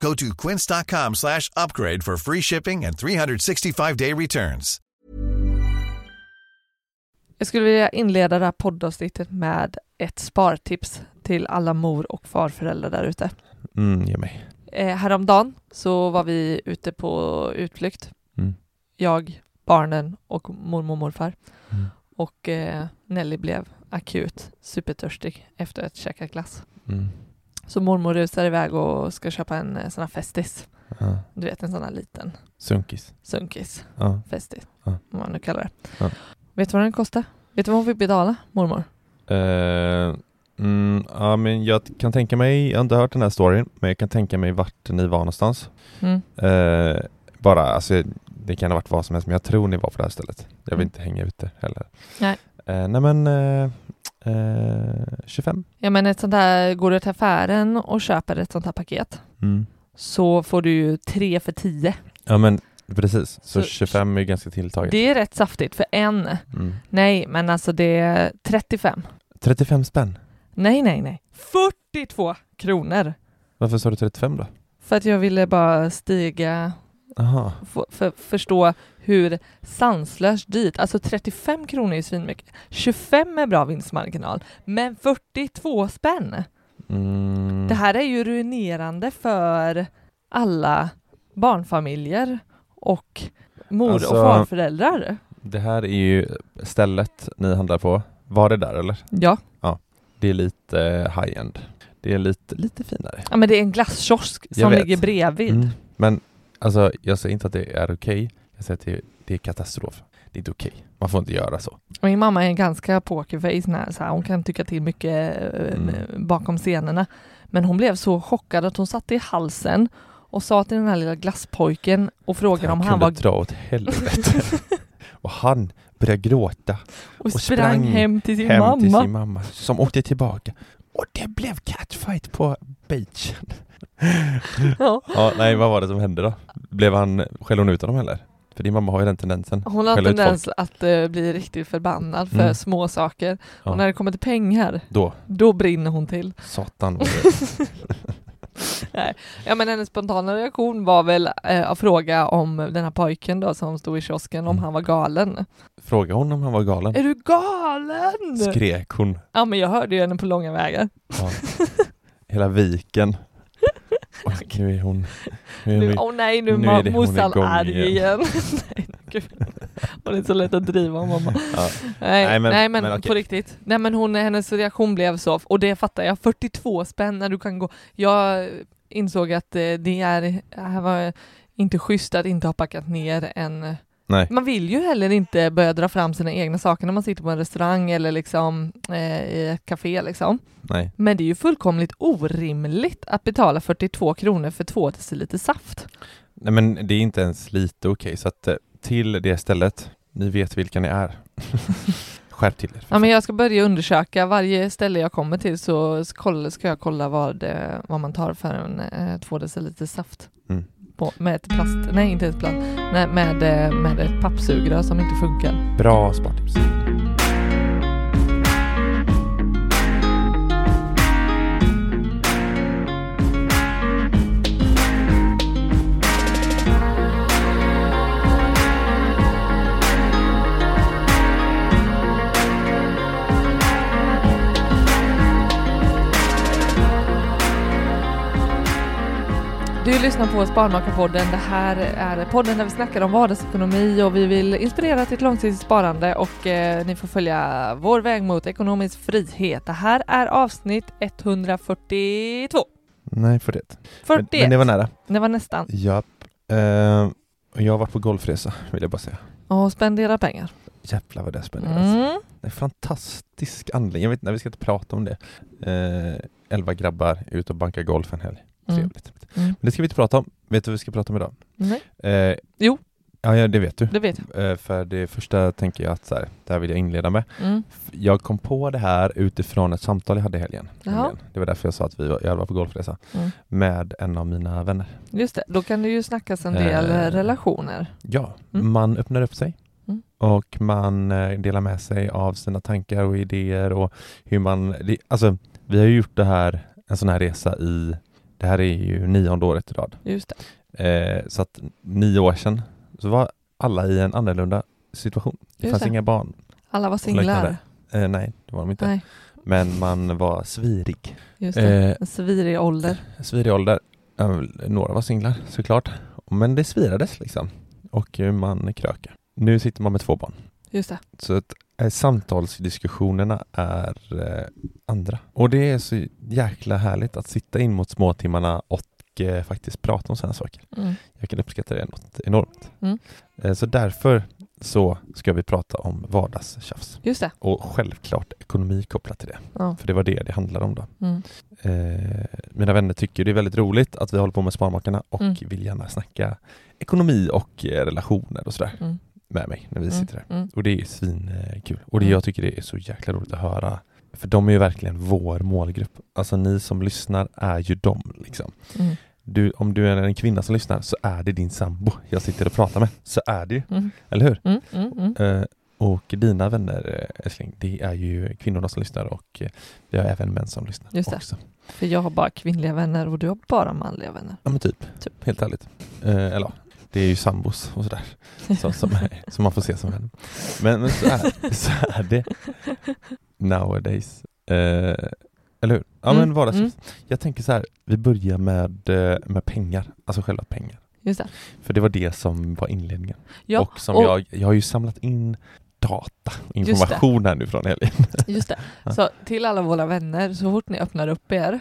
Go to quince.com slash upgrade for free shipping and 365-day returns. Jag skulle vilja inleda det här poddavsnittet med ett spartips till alla mor och farföräldrar där ute. Mm, ge mig. Eh, häromdagen så var vi ute på utflykt. Mm. Jag, barnen och mormor och morfar. Mm. Och eh, Nelly blev akut supertörstig efter att käka glass. Mm. Så mormor rusar iväg och ska köpa en eh, sån här Festis. Ja. Du vet en sån här liten Sunkis. sunkis. Ja. Festis, Ja. vad man nu kallar det. Ja. Vet du vad den kostar? Vet du vad hon fick betala, mormor? Eh, mm, ja, men jag kan tänka mig, jag har inte hört den här storyn, men jag kan tänka mig vart ni var någonstans. Mm. Eh, bara, alltså det kan ha varit vad som helst, men jag tror ni var på det här stället. Jag vill Mm. inte hänga ute heller. Nej. Eh, nej men, eh, eh, 25. Ja men ett sånt där, går du till affären och köper ett sånt här paket Mm. så får du ju tre för tio. Ja men precis, så, Så- 25 är ganska tilltaget. Det är rätt saftigt för en. Mm. Nej, men alltså det är 35. 35 spänn. Nej, nej, nej. 42 kronor. Varför sa du 35 då? För att jag ville bara stiga, Aha. för, för, förstå hur sanslöst dyrt. Alltså 35 kronor är ju svinmycket. 25 är bra vinstmarginal, men 42 spänn. Mm. Det här är ju ruinerande för alla barnfamiljer och mor Alltså- och farföräldrar. Det här är ju stället ni handlar på. Var det där eller? Ja. Det är lite high-end. Det är lite, lite finare. ja, men det är en glasskiosk som ligger bredvid. Mm. Men alltså, jag säger inte att det är okej. Jag säger att det, det är katastrof. Det är inte okej. Man får inte göra så. Min mamma är ganska pokerface, när, så här, hon kan tycka till mycket eh, Mm. bakom scenerna. Men hon blev så chockad att hon satte i halsen och sa till den här lilla glasspojken och frågade om han kunde var dra åt helvete. och han började gråta och, och sprang, sprang hem till sin hem mamma. till sin mamma som åkte tillbaka. Och det blev catfight på beachen. Ja. ja, nej, vad var det som hände då? Blev han, skällde hon ut honom eller? För din mamma har ju den tendensen. Hon har tendens att eh, bli riktigt förbannad för Mm. små saker. Ja. Och när det kommer till pengar, Då, då brinner hon till. satan vad det. Nej. Ja men hennes spontana reaktion var väl eh, att fråga om den här pojken då som stod i kiosken, om Mm. han var galen. Fråga honom om han var galen. Är du galen? Skrek hon. Ja men jag hörde ju henne på långa vägar. Ja. Hela viken. Och nu är hon... Nu är Nu, vi, åh nej, nu, nu är hon morsan arg igen. igen. nej, gud. Det är så lätt att driva mamma. ja. Nej, nej, Nej, men- men, men okej. på riktigt. Nej men hon, hennes reaktion blev så, och det fattar jag, 42 spänn när du kan gå. Jag insåg att eh, det är, det här var inte schysst att inte ha packat ner en Nej. man vill ju heller inte börja dra fram sina egna saker när man sitter på en restaurang eller liksom eh, i ett café liksom. Nej. Men det är ju fullkomligt orimligt att betala 42 kronor för två deciliter saft. Nej men det är inte ens lite okej så att eh, till det stället, ni vet vilka ni är. Skärp till er. Ja, men jag ska börja undersöka varje ställe jag kommer till så ska jag kolla vad, det, vad man tar för en eh, två deciliter saft. På, med ett plast, nej inte ett plast, nej, med, eh, med ett pappsugrör som inte funkar. Bra spartips. Du lyssnar på Sparmakarpodden. Det här är podden där vi snackar om vardagsekonomi och vi vill inspirera till ett långsiktigt sparande och eh, ni får följa vår väg mot ekonomisk frihet. Det här är avsnitt 142. Nej, 41. 41. Men, men det var nära. Det var nästan. Japp. Eh, och jag har varit på golfresa, vill jag bara säga. Och spendera pengar. Jävlar vad det alltså. Mm. Det är en fantastisk anledning. Jag vet inte, vi ska inte prata om det. Eh, elva grabbar ut och bankar golf en helg. Mm. Trevligt. Mm. Men det ska vi inte prata om. Vet du vad vi ska prata om idag? Nej, Eh, Jo. Ja, ja, det vet du. det vet jag. Eh, för det första tänker jag att så här, det här vill jag inleda med. Mm. Jag kom på det här utifrån ett samtal jag hade i helgen. Jaha. Det var därför jag sa att vi var, jag var på golfresa Mm. med en av mina vänner. Just det, då kan det ju snackas en del Eh. relationer. Ja, Mm. man öppnar upp sig Mm. och man eh, delar med sig av sina tankar och idéer och hur man, det, alltså vi har ju gjort det här, en sån här resa i, det här är ju nionde året i rad. Just det. Eh, så att nio år sedan så var alla i en annorlunda situation. Det Just fanns det. inga barn. Alla var singlar. Eh, nej, det var de inte. Nej, Men man var svirig. just det. Eh, svirig ålder. Svirig ålder. Några var singlar såklart. Men det svirades liksom. Och man krökar. Nu sitter man med två barn. Just det. Så att samtalsdiskussionerna är eh, andra. Och det är så jäkla härligt att sitta in mot småtimmarna och eh, faktiskt prata om sådana saker. Mm. Jag kan uppskatta det något enormt. Mm. Eh, så därför så ska vi prata om vardagstjafs. Just det. Och självklart ekonomi kopplat till det. Ja. För det var det det handlade om då. Mm. Eh, mina vänner tycker det är väldigt roligt att vi håller på med Sparmakarna och Mm. vill gärna snacka ekonomi och eh, relationer och sådär Mm. Med mig när vi Mm. sitter här. Mm. Och det är svinkul. Och det, Mm. jag tycker det är så jäkla roligt att höra. För de är ju verkligen vår målgrupp. Alltså ni som lyssnar är ju dem liksom. Mm. Du, om du är en kvinna som lyssnar så är det din sambo jag sitter och pratar med. Så är det ju, Mm. eller hur? Mm. Eh, och dina vänner eh, älskling, det är ju kvinnorna som lyssnar och eh, vi har även män som lyssnar Just det. också. För jag har bara kvinnliga vänner och du har bara manliga vänner. Ja men typ, Typ. helt ärligt. Eh, eller det är ju sambos och sådär så, som, är, som man får se som vän. Men, men så, är, så är det nowadays. Eh, eller hur? Ja Mm, men vardags. mm. Jag tänker så här, vi börjar med, eh, med pengar, alltså själva pengar. Just det. För det var det som var inledningen. Ja, och som och- jag, jag har ju samlat in data, information här nu från helgen. Just det. Så till alla våra vänner, så fort ni öppnar upp er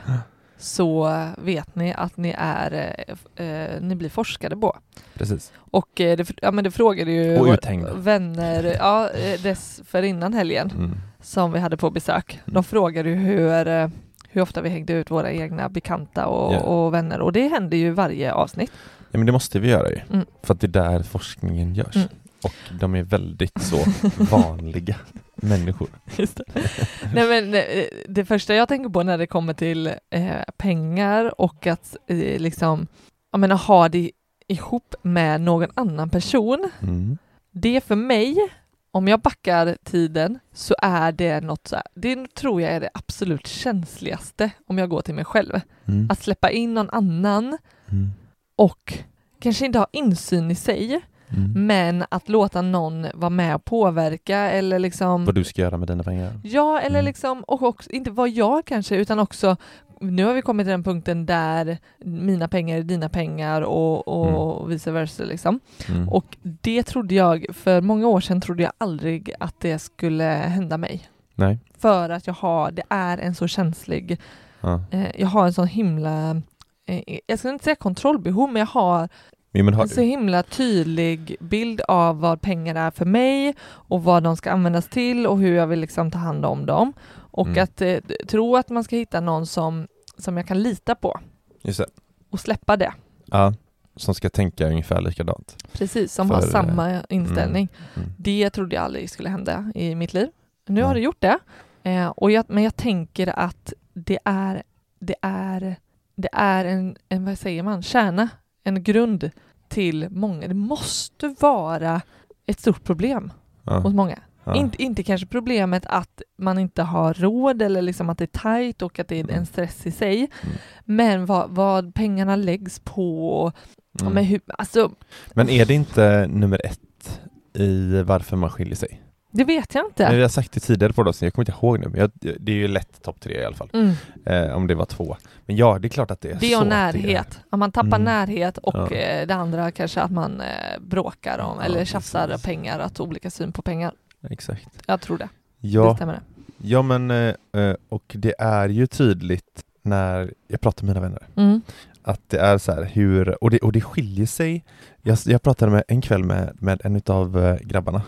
så vet ni att ni är, eh, eh, ni blir forskade på. Precis. Och eh, det, ja, men det frågade ju Och uthängda. vänner ja, eh, dessförinnan helgen Mm. som vi hade på besök. De Mm. frågade ju hur, eh, hur ofta vi hängde ut våra egna bekanta och, Ja. och vänner och det händer ju varje avsnitt. Ja men det måste vi göra ju. Mm. För att det är där forskningen görs. Mm. Och de är väldigt så vanliga människor. Just det. Nej, men, eh, det första jag tänker på när det kommer till eh, pengar och att eh, liksom, jag menar, ha det ihop med någon annan person. Mm. Det för mig, om jag backar tiden, så är det något så här, det tror jag är det absolut känsligaste om jag går till mig själv. Mm. Att släppa in någon annan Mm. och kanske inte ha insyn i sig, Mm. men att låta någon vara med och påverka eller liksom Vad du ska göra med dina pengar. Ja, eller Mm. liksom, och också, inte vad jag kanske, utan också, nu har vi kommit till den punkten där mina pengar är dina pengar och, och vice versa liksom. Mm. Och det trodde jag, för många år sedan trodde jag aldrig att det skulle hända mig. Nej. För att jag har, det är en så känslig, Ja. eh, jag har en sån himla, eh, jag ska inte säga kontrollbehov, men jag har en så himla tydlig bild av vad pengar är för mig och vad de ska användas till och hur jag vill liksom ta hand om dem. Och Mm. att eh, tro att man ska hitta någon som, som jag kan lita på och släppa det. Ja. Som ska tänka ungefär likadant. Precis, som För, har eh, samma inställning. Mm. Det trodde jag aldrig skulle hända i mitt liv. Nu har det gjort det. Eh, och jag, men jag tänker att det är, det är, det är en, en, vad säger man, kärna, en grund till många. Det måste vara ett stort problem Ja. hos många. Ja. Inte, inte kanske problemet att man inte har råd eller liksom att det är tajt och att det är en Mm. stress i sig. Mm. Men vad, vad pengarna läggs på. Mm. men, hur, alltså, Men är det inte nummer ett i varför man skiljer sig? Det vet jag Men inte. Vi har sagt det tidigare på oss, jag kommer inte ihåg nu, men jag, det är ju lätt topp tre i alla fall. Mm. Eh, om det var två. Men ja, det är klart att det är Det så. är- närhet. Om man tappar Mm. närhet och Ja. eh, det andra kanske att man eh, bråkar om Ja, eller tjafsar pengar, att olika syn på pengar. Exakt. Jag tror det. Det Ja, stämmer det. ja men eh, eh, och det är ju tydligt när jag pratar med mina vänner Mm. att det är så här hur, och det, och det skiljer sig. Jag, jag pratade med en kväll med, med en utav eh, grabbarna.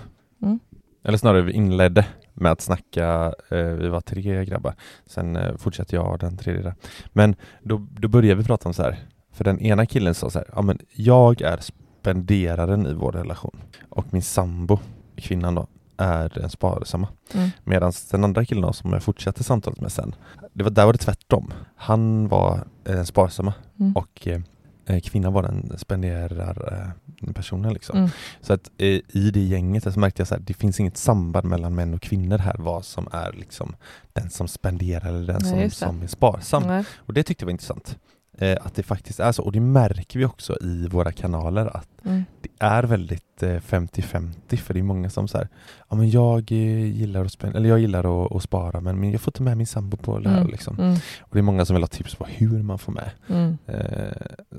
Eller snarare vi inledde med att snacka, eh, vi var tre grabbar, sen eh, fortsatte jag den tredje där. Men då, då började vi prata om så här, för den ena killen sa så här, ja men jag är spenderaren i vår relation och min sambo, kvinnan då, är den sparsamma. Mm. Medan den andra killen då, som jag fortsatte samtalet med sen, det var, där var det tvärtom. Han var eh, den sparsamma Mm. och eh, kvinnan var den spenderar eh, personen liksom. Mm. Så att eh, i det gänget så märkte jag här, det finns inget samband mellan män och kvinnor här, vad som är liksom den som spenderar eller den som, det. som är sparsam. Nej. Och det tyckte jag var intressant. Att det faktiskt är så, och det märker vi också i våra kanaler att Mm. Är väldigt eh, 50-50 för det är många som säger ja men jag eh, gillar att spendera, eller jag gillar att, att spara men, men jag får ta med min sambo på det här Mm. liksom. Mm. Och det är många som vill ha tips på hur man får med Mm. eh,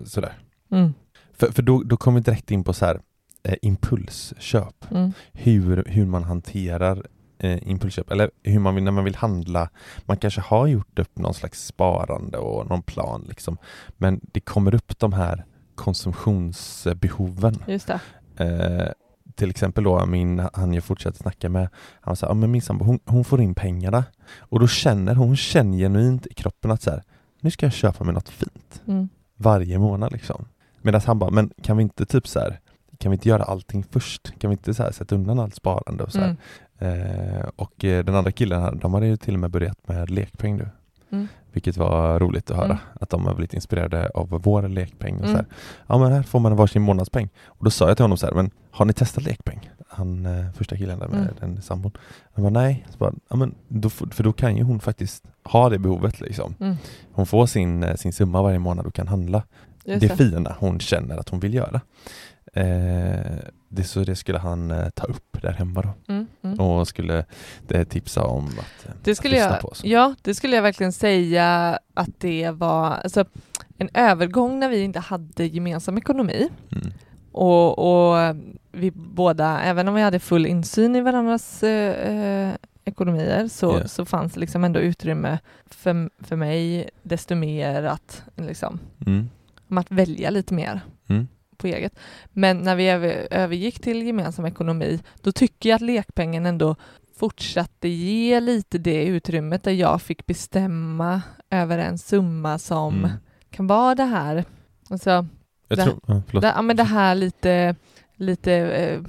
sådär. Mm. För, för då, då kommer vi direkt in på så här eh, impulsköp. Mm. Hur, hur man hanterar eh, impulsköp eller hur man vill, när man vill handla. Man kanske har gjort upp någon slags sparande och någon plan liksom. Men det kommer upp de här konsumtionsbehoven. Just det. Eh, till exempel då min, han jag fortsätter snacka med, han sa, ja men min sambo hon, hon får in pengarna och då känner hon känner genuint i kroppen att så här, nu ska jag köpa mig något fint Mm. varje månad liksom. Medan han bara, men kan vi inte typ så här, kan vi inte göra allting först? Kan vi inte så här, sätta undan allt sparande och så här? Mm. Eh, och eh, den andra killen, här, de hade ju till och med börjat med lekpeng nu. Mm. Vilket var roligt att höra, Mm. att de har blivit inspirerade av vår lekpeng. Och så Mm. här. Ja men här får man varsin månadspeng. Och då sa jag till honom så här, men har ni testat lekpeng? Han eh, första killen där med Mm. den sambon. Han bara nej, så bara, ja, men då, för då kan ju hon faktiskt ha det behovet liksom. Mm. Hon får sin, eh, sin summa varje månad och kan handla Just det det. fina hon känner att hon vill göra. Eh, det, så det skulle han eh, ta upp där hemma då Mm. Och skulle eh, tipsa om att, eh, Det skulle lyssna jag, på oss. ja, det skulle jag verkligen säga att det var alltså, en övergång när vi inte hade gemensam ekonomi Mm. och, och vi båda, även om vi hade full insyn i varandras eh, eh, ekonomier så, Ja. så fanns det liksom ändå utrymme för, för mig desto mer att, liksom, Mm. att välja lite mer Mm. På eget. Men när vi över, övergick till gemensam ekonomi, då tycker jag att lekpengen ändå fortsatte ge lite det utrymmet där jag fick bestämma över en summa som Mm. kan vara det här. Alltså, Jag Det- tror, ja, det, ja, men det här lite, lite eh,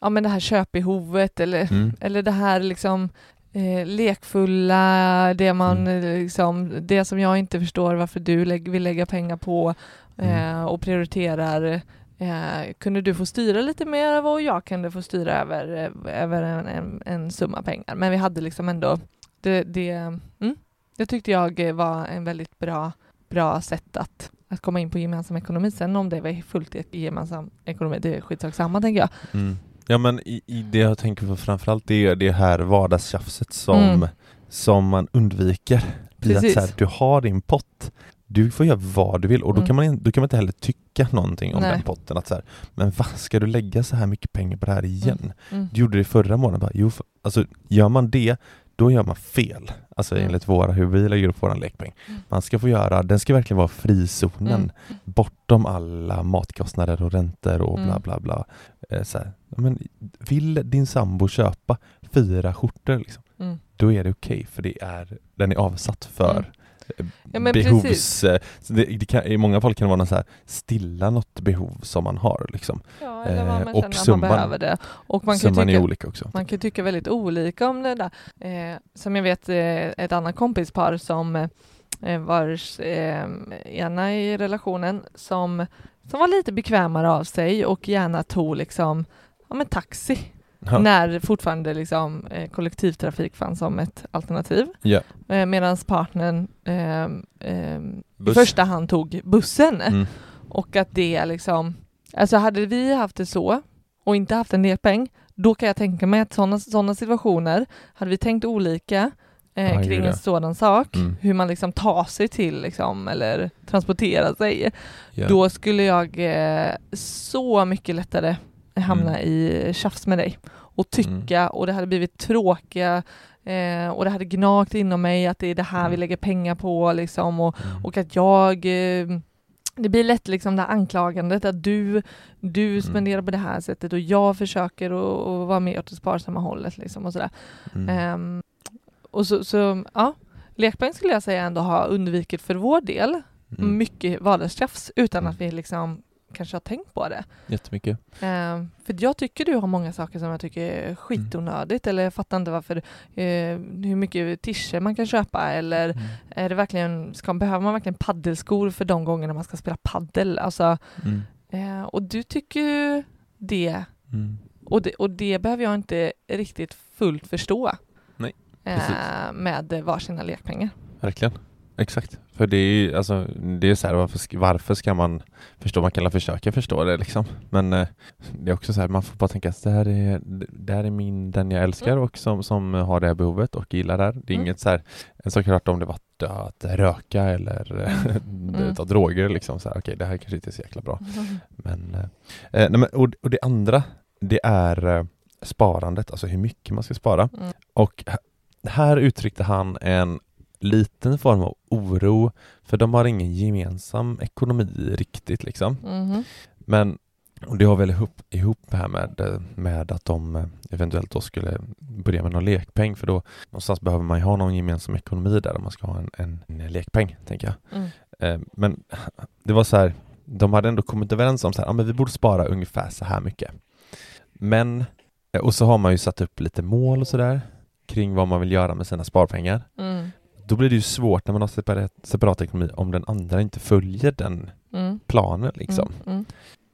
ja men det här köpbehovet eller, Mm. eller det här liksom eh, lekfulla, det man Mm. eh, liksom, det som jag inte förstår varför du lägg, vill lägga pengar på eh, Mm. och prioriterar. Eh, kunde du få styra lite mer över och jag kunde få styra över, eh, över en, en, en summa pengar. Men vi hade liksom ändå, det, det, mm, det tyckte jag eh, var en väldigt bra, bra sätt att, att komma in på gemensam ekonomi. Sen om det var fullt i gemensam ekonomi, det är skitsak samma tänker jag. Mm. Ja men i, i det jag tänker på framförallt det är det här vardagstjafset som, Mm. som man undviker. I att Precis. så här, du har din pott, du får göra vad du vill och då, Mm. kan man, då kan man inte heller tycka någonting om Nej. den potten. Att så här, men vad ska du lägga så här mycket pengar på det här igen? Mm. Du gjorde det förra månaden, bara, jo, för, alltså gör man det då gör man fel. Alltså Mm. enligt våra, hur vi lägger upp våran lekpeng. Mm. Man ska få göra, den ska verkligen vara frizonen. Mm. Bortom alla matkostnader och räntor och bla Mm. bla bla. Eh, så här. Men vill din sambo köpa fyra skjortor liksom, Mm. då är det okej för det är, den är avsatt för Mm. Ja, behovs... eh, det, det kan, I många fall kan det vara någon så här, stilla något behov som man har. Liksom. Ja, eller vad Eh, man och känner att summan- man behöver det. Och man kan, Summan är tycka, olika också. man kan tycka väldigt olika om det där. Eh, som jag vet eh, ett annat kompispar som, eh, eh, vars eh, ena i relationen som, som var lite bekvämare av sig och gärna tog liksom ja, men taxi Ja. när fortfarande liksom, eh, kollektivtrafik fanns som ett alternativ. Ja. Eh, Medan partnern eh, eh, i första hand tog bussen. Mm. Och att det liksom, alltså hade vi haft det så och inte haft en lekpeng, då kan jag tänka mig att sådana såna situationer, hade vi tänkt olika eh, kring en sådan sak, Mm. hur man liksom tar sig till liksom, eller transporterar sig, Ja. då skulle jag eh, så mycket lättare hamna Mm. i tjafs med dig och tycka och det hade blivit tråkiga eh, och det hade gnagt inom mig att det är det här vi Mm. lägger pengar på liksom och, Mm. och att jag eh, det blir lätt liksom det här anklagandet att du, du Mm. spenderar på det här sättet och jag försöker att vara med åt det sparsamma hållet liksom och sådär. Mm. Ehm, och så, så ja, lekpeng skulle jag säga ändå ha undvikit för vår del Mm. mycket vardagstjafs utan Mm. att vi liksom kanske har tänkt på det. Jättemycket. Ehm, för jag tycker du har många saker som jag tycker är skitonödigt eller jag fattar inte varför, eh, hur mycket tischer man kan köpa eller Mm. är det verkligen, ska, behöver man verkligen paddelskor för de gångerna man ska spela paddel? Alltså, Mm. eh, och du tycker ju det Mm. och, det och det behöver jag inte riktigt fullt förstå. Nej, eh, med varsina lekpengar. Verkligen. Exakt. För det är ju alltså, det är så här, varför, varför ska man förstå? Man kan försöka förstå det liksom. Men eh, det är också så här, man får bara tänka att det här är, det här är min, den jag älskar och som, som har det här behovet och gillar det här. Det är Mm. inget så här, en sak klart om det var att, att röka eller Mm. ta droger liksom så här, okej det här kanske inte är så jäkla bra. Men, eh, eh, nej, men och, och det andra, det är eh, sparandet, alltså hur mycket man ska spara. Mm. Och här uttryckte han en liten form av oro, för de har ingen gemensam ekonomi riktigt liksom. Mhm. Men och det har väl ihop, ihop här med, med att de eh, eventuellt då skulle börja med någon lekpeng för då någonstans behöver man ju ha någon gemensam ekonomi där om man ska ha en, en, en lekpeng, tänker jag. Mm. Eh, Men det var så här, de hade ändå kommit överens om så här, ja, men vi borde spara ungefär så här mycket. Men, eh, och så har man ju satt upp lite mål och sådär kring vad man vill göra med sina sparpengar. Mm. Då blir det ju svårt när man har separat, separat ekonomi om den andra inte följer den Mm. planen liksom. Mm. Mm.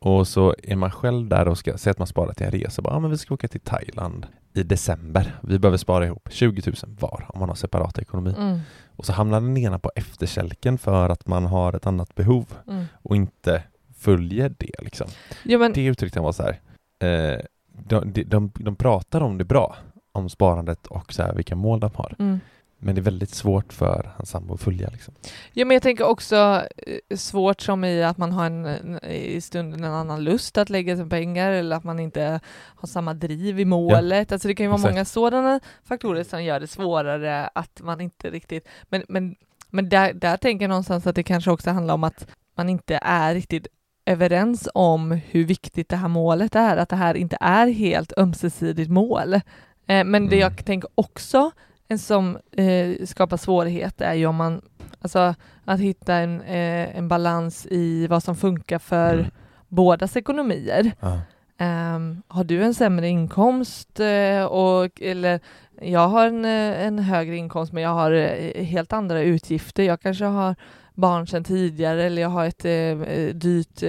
Och så är man själv där och ska säga att man sparar till en resa. Bara, ja, men vi ska åka till Thailand i december. Vi behöver spara ihop 20 000 var om man har separat ekonomi. Mm. Och så hamnar den ena på efterkälken för att man har ett annat behov Mm. och inte följer det. Liksom. Ja, men, Det uttryckte han var så här. Eh, de, de, de, de pratar om det bra, om sparandet och så här, vilka mål de har. mm. Men det är väldigt svårt för hans sambo att följa. Liksom. ja, men jag tänker också eh, svårt som i att man har en, i stunden en annan lust att lägga sina pengar eller att man inte har samma driv i målet. Alltså det kan ju vara exakt. många sådana faktorer som gör det svårare att man inte riktigt... Men, men, men där, där tänker jag någonstans att det kanske också handlar om att man inte är riktigt överens om hur viktigt det här målet är, att det här inte är helt ömsesidigt mål. Eh, men det Mm. jag tänker också en som eh, skapar svårigheter är ju om man, alltså att hitta en, eh, en balans i vad som funkar för Mm. bådas ekonomier. Ja. Ehm, har du en sämre inkomst eh, och, eller jag har en, eh, en högre inkomst men jag har eh, helt andra utgifter. Jag kanske har barn sedan tidigare eller jag har ett eh, dyrt,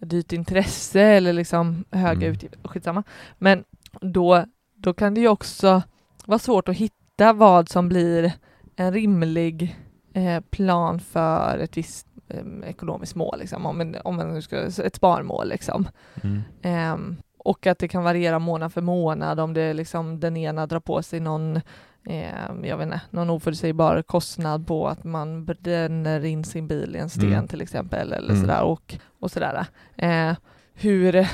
dyrt intresse eller liksom höga Mm. utgifter. Skitsamma. Men då, då kan det ju också vara svårt att hitta vad som blir en rimlig eh, plan för ett visst eh, ekonomiskt mål, liksom, om, en, om ska, ett sparmål. Liksom. Mm. Ehm, och att det kan variera månad för månad om det liksom den ena drar på sig någon ehm, jag vet inte, någon oförutsägbar kostnad på att man bränner in sin bil i en sten Mm. till exempel eller Mm. sådär och, och sådär. Eh, hur,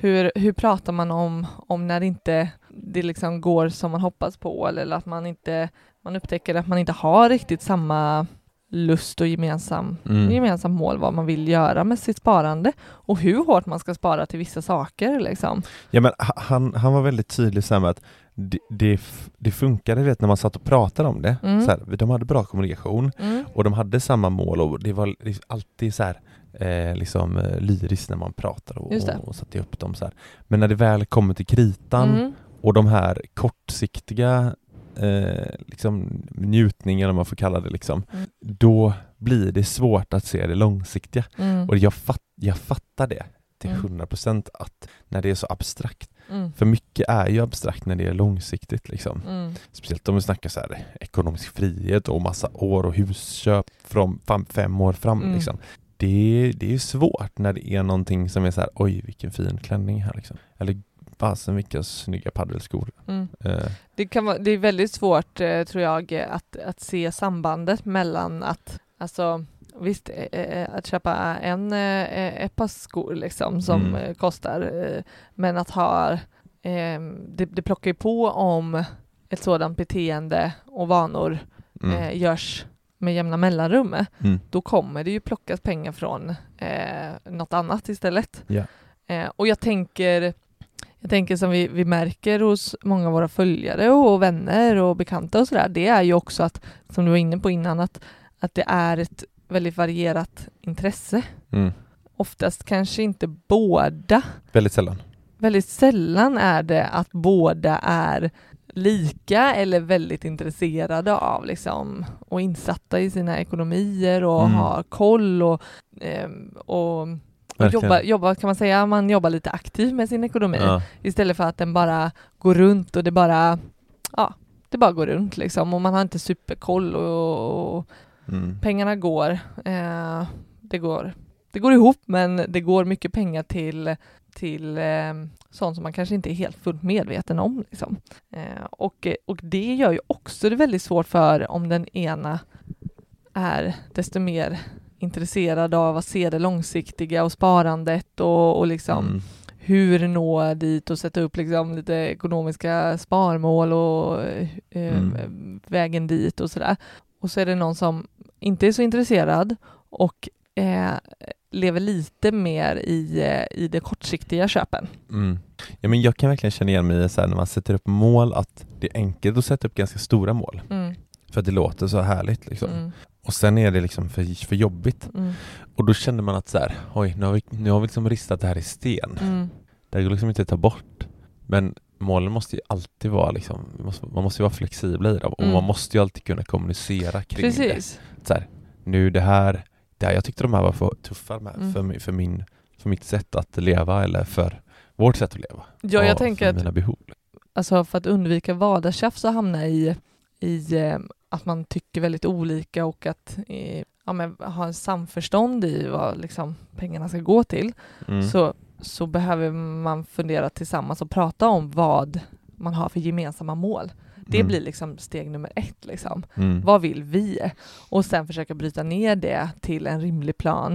hur, hur pratar man om, om när det inte det liksom går som man hoppas på eller att man inte man upptäcker att man inte har riktigt samma lust och gemensam, Mm. gemensamt mål vad man vill göra med sitt sparande och hur hårt man ska spara till vissa saker. Liksom. Ja, men ha- han, han var väldigt tydlig så med att det, det, det funkade vet, när man satt och pratade om det. Mm. Så här, de hade bra kommunikation Mm. och de hade samma mål och det var alltid så här eh, liksom eh, lyriskt när man pratade och, och, och satte upp dem så här. Men när det väl kommer till kritan Mm. Och de här kortsiktiga eh, liksom njutning eller vad man får kalla det liksom, Mm. då blir det svårt att se det långsiktiga. Mm. Och jag, fatt, jag fattar det till Mm. 100% att när det är så abstrakt, Mm. för mycket är ju abstrakt när det är långsiktigt liksom. Mm. Speciellt om vi snackar så här ekonomisk frihet och massa år och husköp från fem, fem år fram Mm. liksom. Det, det är svårt när det är någonting som är så här, oj vilken fin klänning här liksom. Eller fasen vilka snygga paddelskor. Mm. Eh, Det, kan vara, det är väldigt svårt eh, tror jag att, att se sambandet mellan att alltså Visst, eh, att köpa en, ett par skor liksom som Mm. kostar, men att ha, eh, det, det plockar ju på om ett sådant beteende och vanor mm, görs med jämna mellanrum. mm, Då kommer det ju plockas pengar från eh, något annat istället. Ja. Eh, och jag tänker, jag tänker som vi, vi märker hos många av våra följare och vänner och bekanta och sådär, det är ju också att, som du var inne på innan, att, att det är ett väldigt varierat intresse. mm. Oftast kanske inte båda. Väldigt sällan. Väldigt sällan är det att båda är lika eller väldigt intresserade av liksom och insatta i sina ekonomier och Mm. har koll och, ehm, och. Jobba, jobba, kan man säga, man jobbar lite aktivt med sin ekonomi Ja. istället för att den bara går runt och det bara, ja, det bara går runt liksom och man har inte superkoll och, och Mm. pengarna går, eh, det går, det går ihop men det går mycket pengar till, till eh, sånt som man kanske inte är helt fullt medveten om. Liksom. Eh, och, och det gör ju också det väldigt svårt för om den ena är desto mer intresserad av att se det långsiktiga och sparandet och, och liksom Mm. hur nå dit och sätta upp liksom lite ekonomiska sparmål och eh, Mm. vägen dit och sådär. Och så är det någon som inte är så intresserad och eh, lever lite mer i, eh, i de kortsiktiga köpen. Mm. Ja, men jag kan verkligen känna igen mig i så här, när man sätter upp mål att det är enkelt att sätta upp ganska stora mål. Mm, För att det låter så härligt liksom. mm, Och sen är det liksom för, för jobbigt. mm, Och då känner man att så här, oj nu har vi, nu har vi liksom ristat det här i sten. mm, Det går liksom inte att ta bort. Men målen måste ju alltid vara liksom, man måste, vara flexibla i dem och Mm. man måste ju alltid kunna kommunicera kring Precis. det. Så här, nu det här, det här, jag tyckte de här var för tuffa med, Mm. för, för, min, för mitt sätt att leva eller för vårt sätt att leva. Ja, jag tänker för att mina behov. alltså för att undvika vardagstjafs och hamna i, i eh, att man tycker väldigt olika och att eh, ja, men, ha en samförstånd i vad liksom, pengarna ska gå till Mm. så, så behöver man fundera tillsammans och prata om vad man har för gemensamma mål. Det Mm. blir liksom steg nummer ett. Liksom. Mm. Vad vill vi? Och sen försöka bryta ner det till en rimlig plan.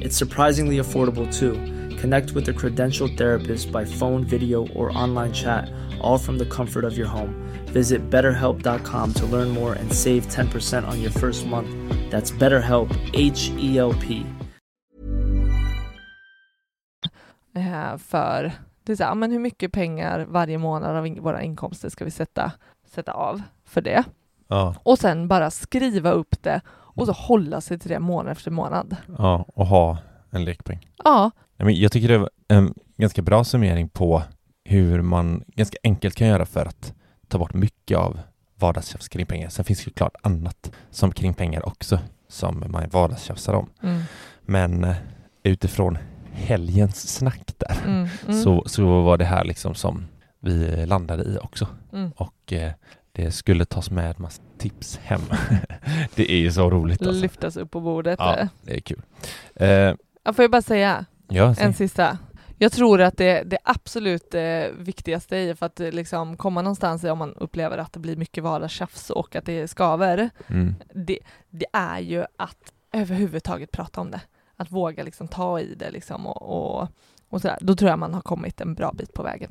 It's surprisingly affordable too. Connect with a credentialed therapist by phone, video, or online chat, all from the comfort of your home. Visit betterhelp.com to learn more and save 10% on your first month. That's BetterHelp, H E L P. för det är så här, men hur mycket pengar varje månad av in- våra inkomster ska vi sätta, sätta av för det? Ja, Och sen bara skriva upp det och så hålla sig till det månad efter månad. ja, och ha en lekpeng. Ja, men Jag tycker det var en ganska bra summering på hur man ganska enkelt kan göra för att ta bort mycket av vardagstjafs kring pengar. Sen finns det ju klart annat som kring pengar också som man vardagstjafsar om. mm, Men eh, utifrån helgens snack där mm, mm, så, så var det här liksom som vi landade i också. mm. Och eh, det skulle tas med massa tips hem. det är ju så roligt alltså. lyftas upp på bordet. Ja, det är kul. Eh, Ja, får jag bara säga ja, en sista? Jag tror att det, det absolut eh, viktigaste i för att eh, liksom komma någonstans är om man upplever att det blir mycket vardagstjafs och att det skaver, mm. det, det är ju att överhuvudtaget prata om det. Att våga liksom ta i det liksom och, och, och sådär. Då tror jag man har kommit en bra bit på vägen.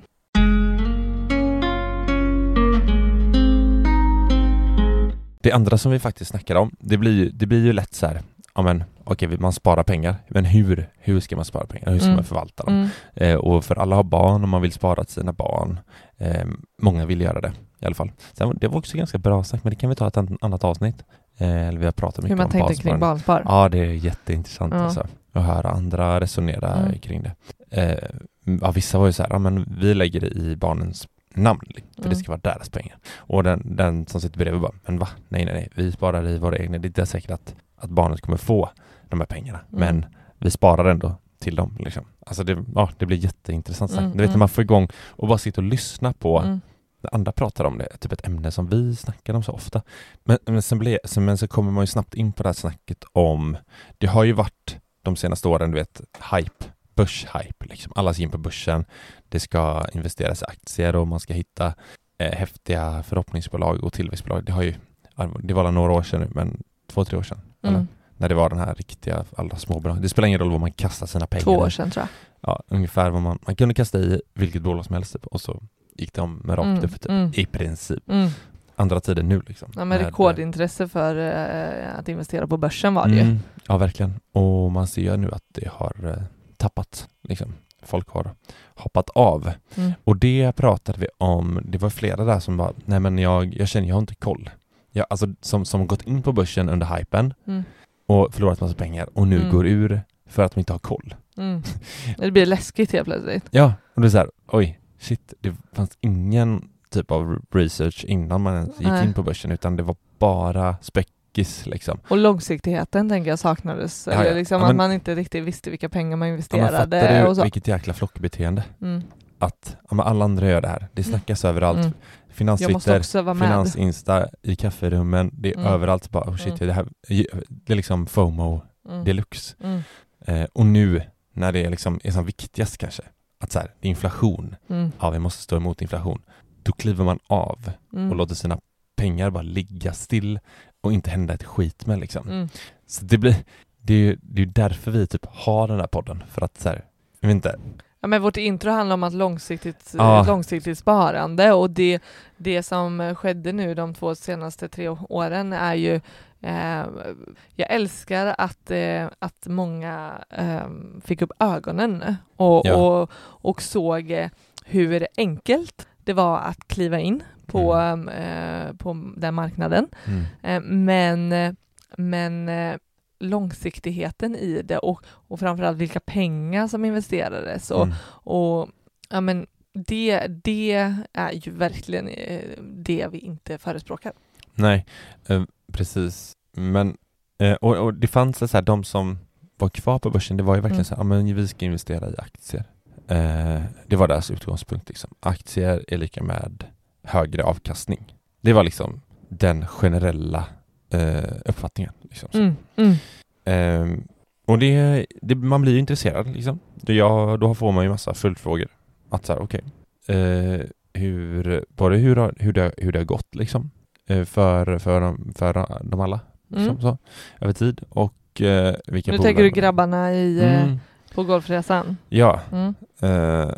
Det andra som vi faktiskt snackar om, det blir ju, det blir ju lätt så här, ja men okej, man sparar pengar, men hur, hur ska man spara pengar? Hur ska Mm. man förvalta dem? Mm. Eh, och för alla har barn och man vill spara till sina barn. Eh, många vill göra det i alla fall. Sen, det var också ganska bra snack, men det kan vi ta ett an- annat avsnitt. Eh, eller vi har pratat mycket Hur man om tänkte kring barsparande. barnspar. Ja, det är jätteintressant Ja. alltså, att höra andra resonera Mm. kring det. Eh, ja, vissa var ju så här, ja, men vi lägger det i barnens namn, för det Mm. ska vara deras pengar. Och den, den som sitter bredvid bara, men va? Nej, nej, nej, vi sparar i våra egna. Det är inte säkert att, att barnet kommer få de här pengarna, Mm. men vi sparar ändå till dem. Liksom. Alltså det, ja, det blir jätteintressant. Mm, Du vet när mm. man får igång och bara sitta och lyssna på Mm. när andra pratar om det, typ ett ämne som vi snackar om så ofta. Men, men, sen, blir, sen, men så kommer man ju snabbt in på det här snacket om, det har ju varit de senaste åren, du vet, hype, börshype liksom. Alla ska in på börsen, det ska investeras i aktier och man ska hitta eh, häftiga förhoppningsbolag och tillväxtbolag. Det har ju, det var några år sedan nu, men två, tre år sedan. Mm. När det var den här riktiga, alla småbolag. Det spelar ingen roll vad man kastar sina pengar Två år sedan tror jag. Ja, ungefär vad man, man kunde kasta i vilket bolag som helst typ, och så gick de med rakt Mm, upp typ, mm. i princip. Mm. Andra tider nu liksom. Ja, men rekordintresse för eh, att investera på börsen var det ju. Mm, ja, verkligen. Och man ser ju nu att det har eh, tappat. Liksom. Folk har hoppat av. Mm. Och det pratade vi om. Det var flera där som bara, nej men jag, jag känner, jag har inte koll. Jag, alltså, som, som gått in på börsen under hypen Mm. och förlorat massa pengar och nu Mm. går ur för att de inte har koll. Mm. Det blir läskigt helt plötsligt. Ja, och det är så här, oj, shit, det fanns ingen typ av research innan man gick Nej. in på börsen utan det var bara späckis liksom. Och långsiktigheten tänker jag saknades. Ja, Eller ja. liksom Ja, att men- man inte riktigt visste vilka pengar man Ja, men investerade du och så. vilket jäkla flockbeteende? Mm. Att ja, alla andra gör det här. Det snackas överallt. Mm. Jag måste Finanstwitter, finansinsta, i kafferummen, det är Mm. överallt bara, oh shit, Mm. det här, det är liksom FOMO Mm. deluxe. Mm. Eh, och nu, när det är liksom är som viktigast kanske, att så här, det är inflation, Mm. ja vi måste stå emot inflation, då kliver man av Mm. och låter sina pengar bara ligga still och inte hända ett skit med liksom. Mm. Så det blir, det är ju det är därför vi typ har den här podden, för att så här, jag vet inte, Ja, men vårt intro handlar om att långsiktigt, Ja. ett långsiktigt sparande och det, det som skedde nu de två senaste tre åren är ju eh, jag älskar att, eh, att många eh, fick upp ögonen och, Ja. och, och såg eh, hur enkelt det var att kliva in på, eh, på den marknaden. mm, Eh, Men, men eh, långsiktigheten i det och, och framförallt vilka pengar som investerades och, mm. och ja, men det, det är ju verkligen eh, det vi inte förespråkar. Nej, eh, precis. Men, eh, och, och det fanns så här, de som var kvar på börsen, det var ju verkligen Mm. så här, ja, men vi ska investera i aktier. Det var deras utgångspunkt liksom. Aktier är lika med högre avkastning. Det var liksom den generella eh, uppfattningen. Liksom. Mm, mm, Ehm, och det, det, man blir ju intresserad liksom. Det, ja, då får man ju massa följdfrågor. Att så här, okej, eh, hur, både hur, hur, det, hur det har gått liksom. Eh, för, för, dem- för dem alla. Liksom, Mm. så, över tid. Och eh, vilka Nu tänker du grabbarna i, eh, Mm, på golfresan. ja, Mm. eh,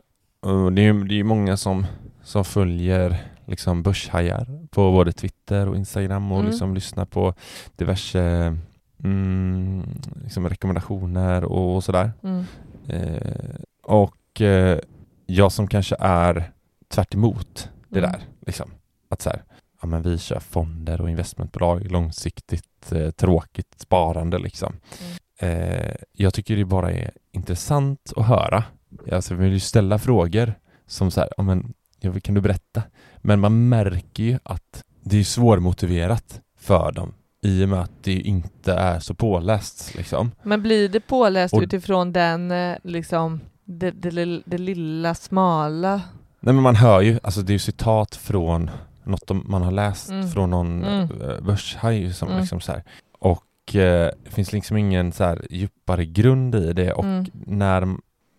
och det är ju det är ju många som, som följer liksom börshajar på både Twitter och Instagram och Mm. liksom lyssnar på diverse mm, liksom rekommendationer och, och sådär. Mm. Eh, och eh, jag som kanske är tvärt emot det Mm. där. Liksom. Att så här, ja, men vi kör fonder och investmentbolag, långsiktigt eh, tråkigt sparande liksom. Eh, jag tycker det bara är intressant att höra. Alltså, jag vill ju ställa frågor som så här, ja, men, ja, kan du berätta? Men man märker ju att det är svårmotiverat för dem i och med att det inte är så påläst liksom. Men blir det påläst Och- utifrån den, eh, liksom, det, det, det lilla smala? Nej men man hör ju, alltså det är ju citat från något man har läst Mm. från någon Mm. mm. börshaj som Mm. liksom så här. Och eh, det finns liksom ingen så här djupare grund i det och Mm. när,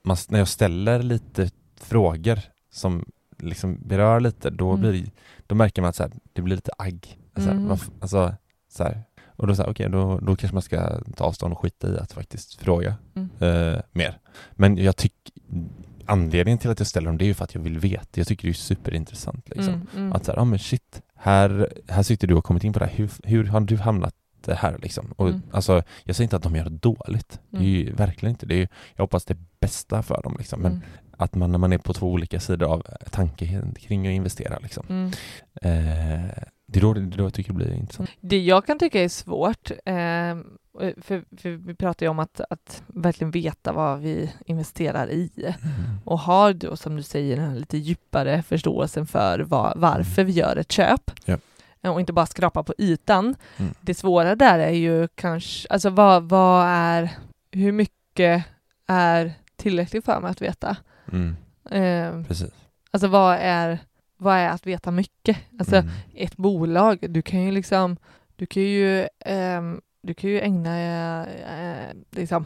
man, när jag ställer lite frågor som liksom berör lite då, Mm. blir, då märker man att så här, det blir lite agg. Alltså, Mm. alltså, så här. Och då, så här, okej, då, då kanske man ska ta avstånd och skita i att faktiskt fråga Mm. eh, mer. Men jag tycker anledningen till att jag ställer dem det är ju för att jag vill veta. Jag tycker det är superintressant liksom. Mm, mm. Att så här, ja men shit, här, här sitter du och kommit in på det här, hur, hur har du hamnat här liksom? Och Mm. alltså, jag säger inte att de gör det dåligt, det är Mm. ju verkligen inte det. Är, ju- jag hoppas det bästa för dem liksom. Men Mm. Att man när man är på två olika sidor av tanken kring att investera liksom. Mm. Eh, det är då, det är då jag tycker det blir intressant. Det jag kan tycka är svårt, eh, för, för vi pratar ju om att, att verkligen veta vad vi investerar i och har då som du säger den här lite djupare förståelsen för vad, varför vi gör ett köp. Ja. Eh, Och inte bara skrapa på ytan. Mm. Det svåra där är ju kanske, alltså vad, vad är, hur mycket är tillräckligt för mig att veta? Mm, Eh, precis. alltså vad är, vad är att veta mycket? Alltså Mm. ett bolag, du kan ju liksom, du kan ju, ehm, du kan ju ägna eh, liksom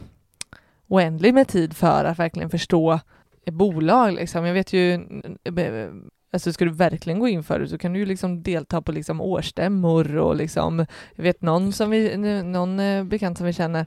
oändligt med tid för att verkligen förstå ett bolag liksom. Jag vet ju, eh, alltså ska du verkligen gå in för det så kan du ju liksom delta på liksom årsstämmor och liksom, jag vet någon som vi, någon eh, bekant som vi känner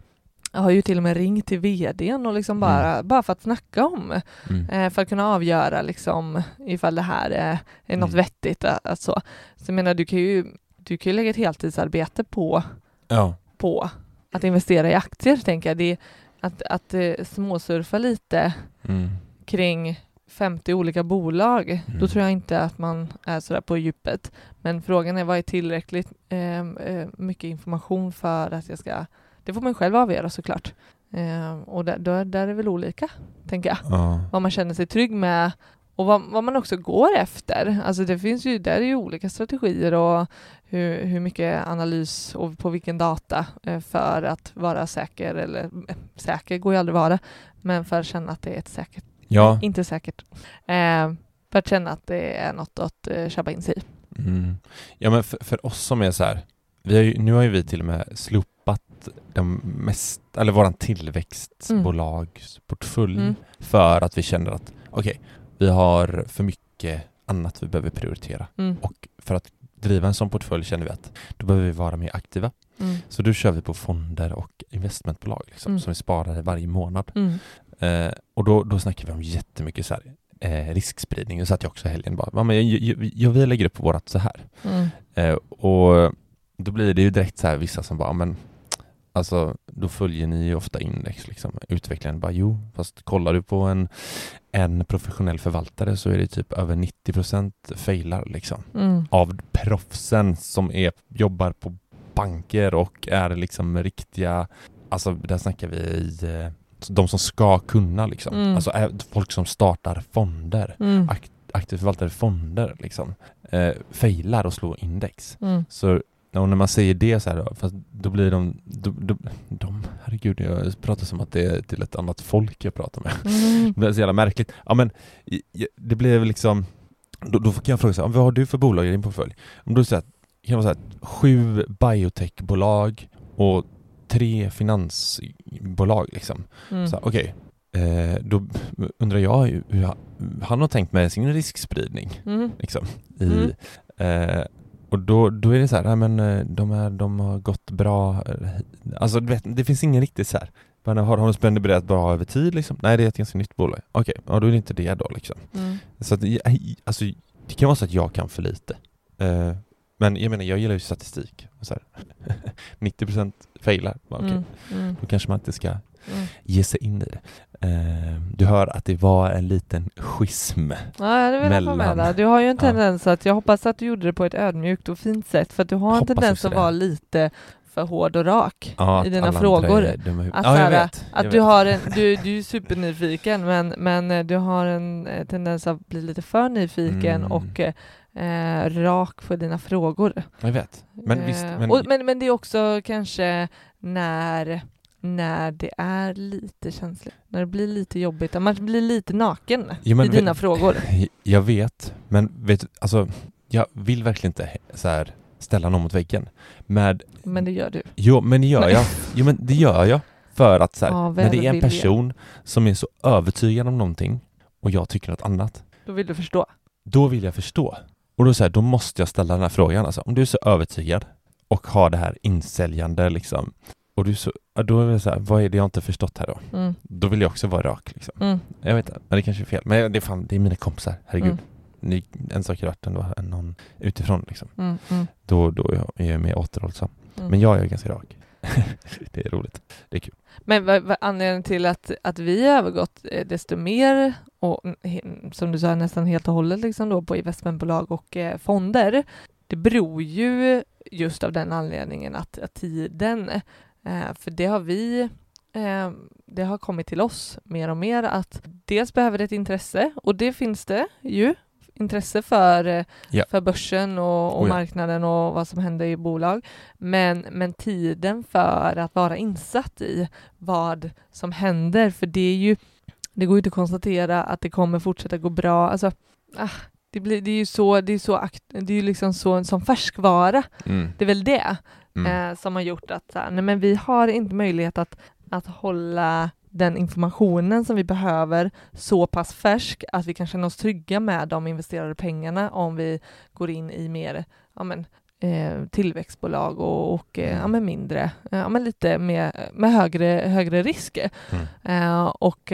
har ju till och med ringt till vdn och liksom bara, bara för att snacka om Mm. eh, för att kunna avgöra liksom ifall det här är, är något Mm. vettigt. Att, att så. så jag menar, du kan ju, du kan ju lägga ett heltidsarbete på, Ja. på att investera i aktier, tänker jag. Det att, att eh, småsurfa lite Mm. kring 50 olika bolag, Mm. då tror jag inte att man är sådär på djupet. Men frågan är vad är tillräckligt eh, eh, mycket information för att jag ska... Det får man själv avgöra såklart. Eh, och där, där, där är väl olika, tänker jag Ja. vad man känner sig trygg med och vad, vad man också går efter. Alltså det finns ju, där är ju olika strategier och hur, hur mycket analys och på vilken data eh, för att vara säker, eller eh, säker går ju aldrig vara, men för att känna att det är ett säkert, ja. inte säkert, eh, för att känna att det är något att eh, köpa in sig i. Mm. Ja men för, för oss som är så här, vi har ju, nu har ju vi till och med slopat de mest, eller våran tillväxtbolagsportfölj Mm. för att vi känner att okej, vi har för mycket annat vi behöver prioritera Mm. och för att driva en sån portfölj känner vi att då behöver vi vara mer aktiva. Mm. Så då kör vi på fonder och investmentbolag liksom, Mm. som vi sparar varje månad. Mm. Eh, och då, då snackar vi om jättemycket så här, eh, riskspridning. Och satt jag också i helgen bara, "Ja, men jag, jag, jag, vi lägger upp vårat så här. Mm. Eh, och då blir det ju direkt så här vissa som bara, men alltså då följer ni ju ofta index liksom. Utvecklaren bara, jo, fast kollar du på en, en professionell förvaltare så är det typ över 90% failar liksom. Mm. Av proffsen som är, jobbar på banker och är liksom riktiga, alltså där snackar vi eh, de som ska kunna liksom. Mm. Alltså eh, folk som startar fonder Mm. Ak- aktivt förvaltade fonder liksom, eh, failar och slår index. Mm. Så och när man säger det så här, fast då blir de, de, de, de, herregud jag pratar som att det är till ett annat folk jag pratar med. Mm. Det blir så jävla märkligt. Ja men det väl liksom, då, då kan jag fråga så här, vad har du för bolag i din portfölj? Om du säger kan vara så här, sju biotechbolag och tre finansbolag liksom. Mm. Okej, eh, då undrar jag hur han har tänkt med sin riskspridning Mm. liksom. I, Mm. eh, och då, då är det så här, nej men eh, de, är, de har gått bra, eh, alltså vet, det finns ingen riktigt så här, men har, har de spenderat bra över tid liksom? Nej det är ett ganska nytt bolag. Okej, ja då är det inte det då liksom. Mm. Så att, eh, alltså, det kan vara så att jag kan för lite. Eh, men jag menar, jag gillar ju statistik. Så här. 90% failar. Okej, Mm. Mm. Då kanske man inte ska Mm. ge sig in i det. Eh, du hör att det var en liten schism. Ja, jag vill med mellan- där. Du har ju en Ja. tendens att, jag hoppas att du gjorde det på ett ödmjukt och fint sätt, för att du har en tendens att det. vara lite för hård och rak Ja, i dina frågor. är. Att, ja, såhär, vet. att du har en, du, du är supernyfiken men, men du har en tendens att bli lite för nyfiken Mm. och eh, rak för dina frågor. Jag vet. Men visst, Eh, men, och, men, men det är också kanske när, när det är lite känsligt, när det blir lite jobbigt, man blir lite naken Jo, i dina vet- frågor. jag vet, men vet alltså, jag vill verkligen inte så här, ställa någon mot väggen. Med, Men det gör du. jo, men det gör Nej. jag. Jo, men det gör jag. För att så här, Ja, när det är en person som är så övertygad om någonting och jag tycker något annat, Då vill du förstå. då vill jag förstå. Och då, så här, då måste jag ställa den här frågan. Alltså, om du är så övertygad och har det här insäljande liksom, och du så, då är det så här, vad är det jag inte förstått här då? Mm. Då vill jag också vara rak liksom. Mm. Jag vet inte, men det kanske är fel. Men det är fan, det är mina kompisar, herregud. Mm. ny, en sak är vart ändå än någon utifrån liksom. Mm, mm, Då, då är jag mer återhållsam. mm. Men jag är ganska rak. det är roligt. Det är kul. Men vad, vad anledningen till att, att vi har övergått eh, desto mer och som du sa nästan helt och hållet liksom då på investmentbolag och eh, fonder det beror ju just av den anledningen att, att tiden eh, för det har vi eh, det har kommit till oss mer och mer att dels behöver det ett intresse och det finns det ju intresse för, eh, Ja. för börsen och, och Oh ja. marknaden och vad som händer i bolag. Men, men tiden för att vara insatt i vad som händer, för det är ju det går ju inte att konstatera att det kommer fortsätta gå bra. Alltså, ah, det, blir, det är ju så, det är så, det är ju liksom så som färskvara. Mm. Det är väl det Mm. eh, som har gjort att så här, nej, men vi har inte möjlighet att, att hålla den informationen som vi behöver så pass färsk att vi kan känna oss trygga med de investerade pengarna om vi går in i mer ja, men, eh, tillväxtbolag och, och eh, ja, men mindre, eh, ja, men lite med, med högre, högre risk. Mm. Eh, och,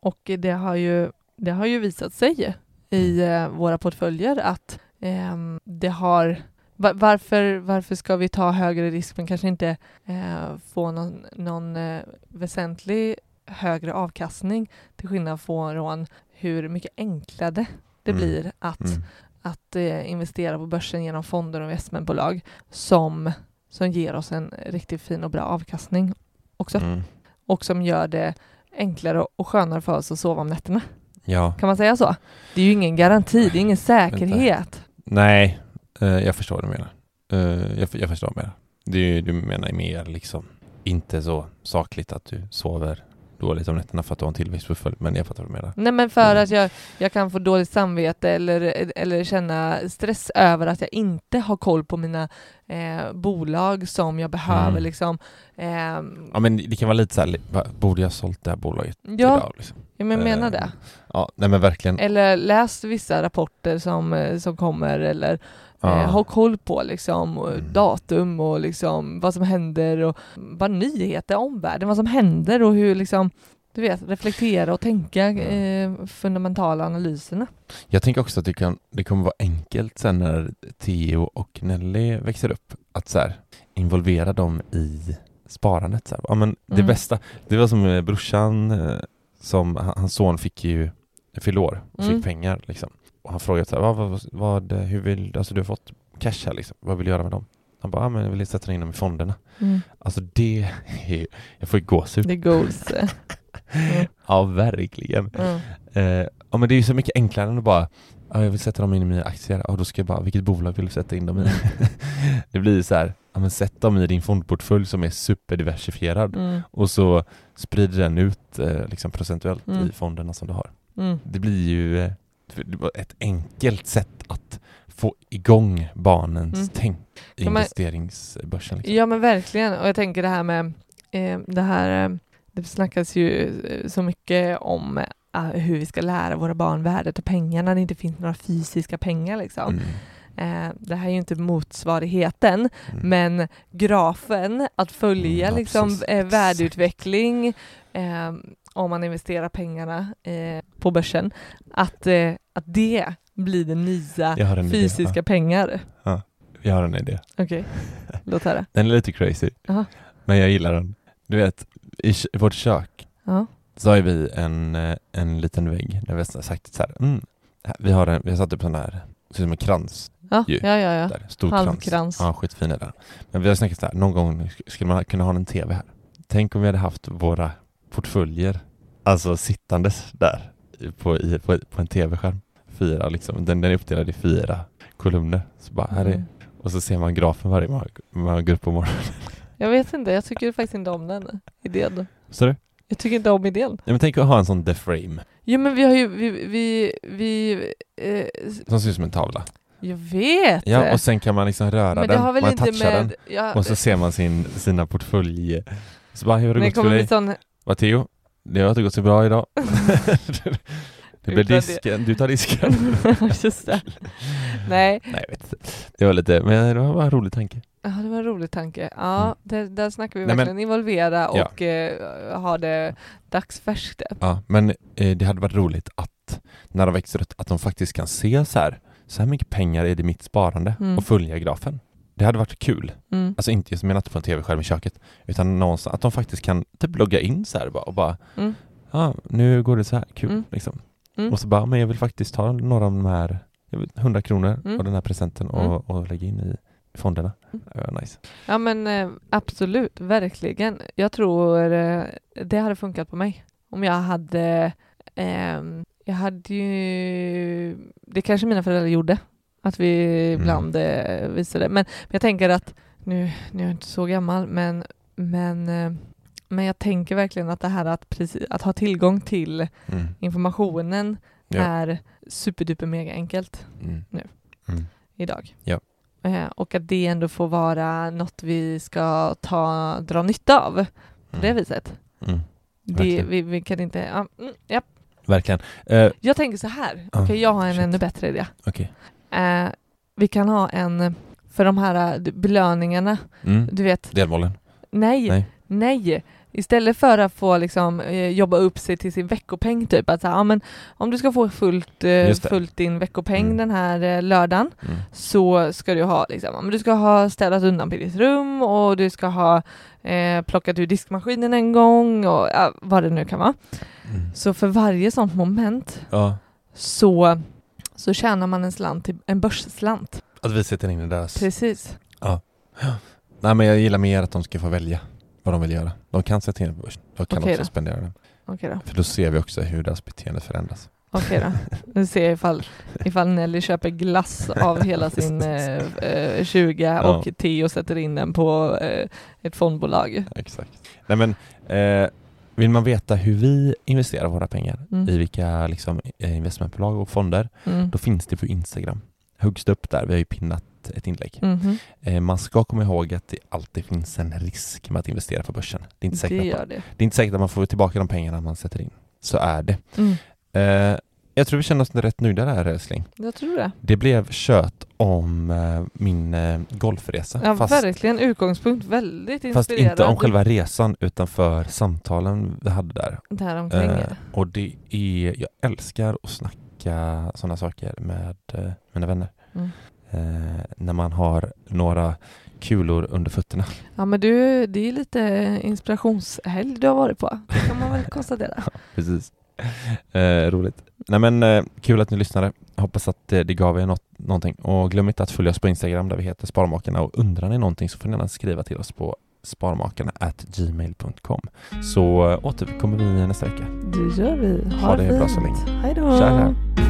och det har ju, det har ju visat sig i eh, våra portföljer att det har varför, varför ska vi ta högre risk men kanske inte eh, få någon, någon eh, väsentlig högre avkastning till skillnad från hur mycket enklare det Mm. blir att, Mm. att eh, investera på börsen genom fonder och investmentbolag som, som ger oss en riktigt fin och bra avkastning också Mm. och som gör det enklare och skönare för oss att sova om nätterna. Ja, Kan man säga så? Det är ju ingen garanti, det är ingen säkerhet. nej, jag förstår vad du menar. Eh, jag, jag förstår vad du menar. Du, du menar mer liksom, inte så sakligt att du sover dåligt om nätterna för att du har en tillväxtportfölj, men jag fattar vad du menar. Nej men för Mm. att jag, jag kan få dåligt samvete eller, eller känna stress över att jag inte har koll på mina eh, bolag som jag behöver Mm. liksom. Eh, Ja men det kan vara lite så här, borde jag ha sålt det här bolaget ja, idag? Liksom? ja, men jag menar Eh, det. Ja, nej men verkligen. Eller läst vissa rapporter som, eh, som kommer eller Ja. eh, ha koll på liksom Mm. datum och liksom vad som händer och bara nyheter om världen, vad som händer och hur liksom du vet, reflektera och tänka Mm. eh, fundamentala analyserna. Jag tänker också att det, kan, det kommer vara enkelt sen när Theo och Nelly växer upp att så här, involvera dem i sparandet. Så här. Ja, men det Mm. bästa, det var som eh, brorsan, eh, som, han- hans son fick ju fyllde år och fick Mm. pengar liksom. Och han frågade så här, vad, vad, vad, hur vill, alltså du har fått cash här liksom, vad vill du göra med dem? Han bara, ah, men jag vill sätta in dem i fonderna. Alltså det är jag får ju gåshud. Det är goals. Mm. Ja, verkligen. Mm. Eh, ja men det är ju så mycket enklare än att bara ja, jag vill sätta dem in i mina aktier, ja då ska jag bara, vilket bolag vill du sätta in dem i? det blir ju så här, ja men sätt dem i din fondportfölj som är superdiversifierad Mm. och så sprider den ut eh, liksom procentuellt Mm. i fonderna som du har. Mm. Det blir ju eh, ett enkelt sätt att få igång barnens Mm. tänk i investeringsbörsen. Liksom. Ja men verkligen och jag tänker det här med eh, det här eh, det snackas ju eh, så mycket om eh, hur vi ska lära våra barn värdet av pengar när det inte finns några fysiska pengar liksom. Mm. Eh, det här är ju inte motsvarigheten Mm. men grafen att följa Mm, ja, liksom precis. värdeutveckling eh, om man investerar pengarna eh, på börsen att, eh, att det blir det nya en idé. fysiska pengar. Ja, jag har en idé. Okej, låt höra. Den är lite crazy, Aha. men jag gillar den. Du vet, i, vårt kök Ja. så har vi en, eh, en liten vägg där vi har sagt så här, mm, vi har, en, vi har satt upp sån här, ser som en krans Ja, Ju. ja, ja, ja. där, stor Halvkrans. krans. Ja, skitfin är den. Men vi har snackat så här, någon gång sk- skulle man kunna ha en tv här. Tänk om vi hade haft våra portföljer, alltså sittandes där på, i, på, på en tv-skärm. Fyra liksom, den, den är uppdelad i fyra kolumner. Så bara, här är, Mm. och så ser man grafen varje morgon, man går upp på morgonen. Jag vet inte, jag tycker faktiskt inte om den idén. Så du? Jag tycker inte om idén. Ja, men tänk att ha en sån the frame, Jo men vi har ju, vi, vi, vi eh, som ser ut som en tavla. jag vet! Ja, och sen kan man liksom röra men det den, har väl man inte touchar med... den Ja, och så ser man sin, sina portfölj... Så bara, hur har det det gått för kommer dig? sån... Vad Theo? Det har inte gått så bra idag. det blir Utan det- disken, du tar disken. Just det. Nej, Nej, jag vet inte. Det var lite, men det var bara en rolig tanke. Ja, det var en rolig tanke. Ja, Mm. där, där snackar vi Nej, men- verkligen involvera Ja. och eh, ha det dagsfärskt. Ja, men eh, det hade varit roligt att när de växer upp, att de faktiskt kan se så här, så här mycket pengar är det mitt sparande Mm. och följa grafen. Det hade varit kul. Mm. Alltså inte just, inte på en tv-skärm i köket, utan någonstans att de faktiskt kan typ logga in så här bara och bara, Mm. ja, nu går det så här, kul Mm. liksom. Mm. Och så bara, men jag vill faktiskt ta några av de här, jag vet, 100 kronor av den här presenten och, och lägga in i fonderna. Mm. Ja, nice. Ja men eh, absolut, verkligen. Jag tror eh, det hade funkat på mig. Om jag hade, ehm, jag hade ju, det kanske mina föräldrar gjorde, att vi Mm. ibland eh, visade. Men, men jag tänker att, nu, nu är jag inte så gammal, men, men, eh, men jag tänker verkligen att det här att, precis, att ha tillgång till Mm. informationen Ja. är superduper mega enkelt Mm. Nu. Mm. idag. Ja. Eh, och att det ändå får vara något vi ska ta, dra nytta av på det Mm. viset. Mm. Det, vi, vi kan inte... Ja, mm, ja. Verkligen. Eh, Jag tänker så här, Ja, Okej, jag har en shit. ännu bättre idé. Okej. Eh, vi kan ha en, för de här belöningarna, Mm. du vet, Delmålen. nej, Nej. nej. Istället för att få liksom, eh, jobba upp sig till sin veckopeng, typ att så här, ja, men om du ska få fullt, eh, fullt din veckopeng Mm. den här eh, lördagen Mm. så ska du ha liksom, ja, du ska ha städat undan på ditt rum och du ska ha eh, plockat ur diskmaskinen en gång och ja, vad det nu kan vara. Mm. Så för varje sånt moment Ja, så, så tjänar man en slant, en börsslant. att vi sätter in i deras... Precis. Nej men jag gillar mer att de ska få välja vad de vill göra. De kan sätta in börsen. De kan Okej också då. spendera den. Okej då. För då ser vi också hur deras beteende förändras. Okej då. Nu ser jag ifall, ifall Nelly köper glass av hela sin eh, eh, 20 Ja. och Theo sätter in den på eh, ett fondbolag. Exakt. Nej men, eh, vill man veta hur vi investerar våra pengar Mm. i vilka liksom, eh, investmentbolag och fonder, Mm. då finns det på Instagram. Högst upp där, vi har ju pinnat ett inlägg. Mhm. Eh, man ska komma ihåg att det alltid finns en risk med att investera på börsen. Det är inte Det säkert, att, gör man, det. det är inte säkert att man får tillbaka de pengarna man sätter in. Så är det. Mm. Eh, jag tror vi känner oss rätt nöjda där älskling. Jag tror det. Det blev kött om eh, min eh, golfresa. Ja, fast, verkligen utgångspunkt. Väldigt fast inspirerad. inte om själva resan utan för samtalen vi hade där. Däromkring. Eh, och det är, jag älskar att snacka sådana saker med eh, mina vänner. Mm. Eh, när man har några kulor under fötterna. Ja men du, det är lite inspirationshelg du har varit på. Det kan man väl konstatera. Precis. Eh, roligt. Nej men eh, kul att ni lyssnade. Hoppas att eh, det gav er något, någonting. Och glöm inte att följa oss på Instagram där vi heter Sparmakarna. Och undrar ni någonting så får ni gärna skriva till oss på sparmakarna at gmail.com. Så eh, återkommer vi nästa vecka. Det gör vi. Ha, Ha det fint. bra så länge. Hej då.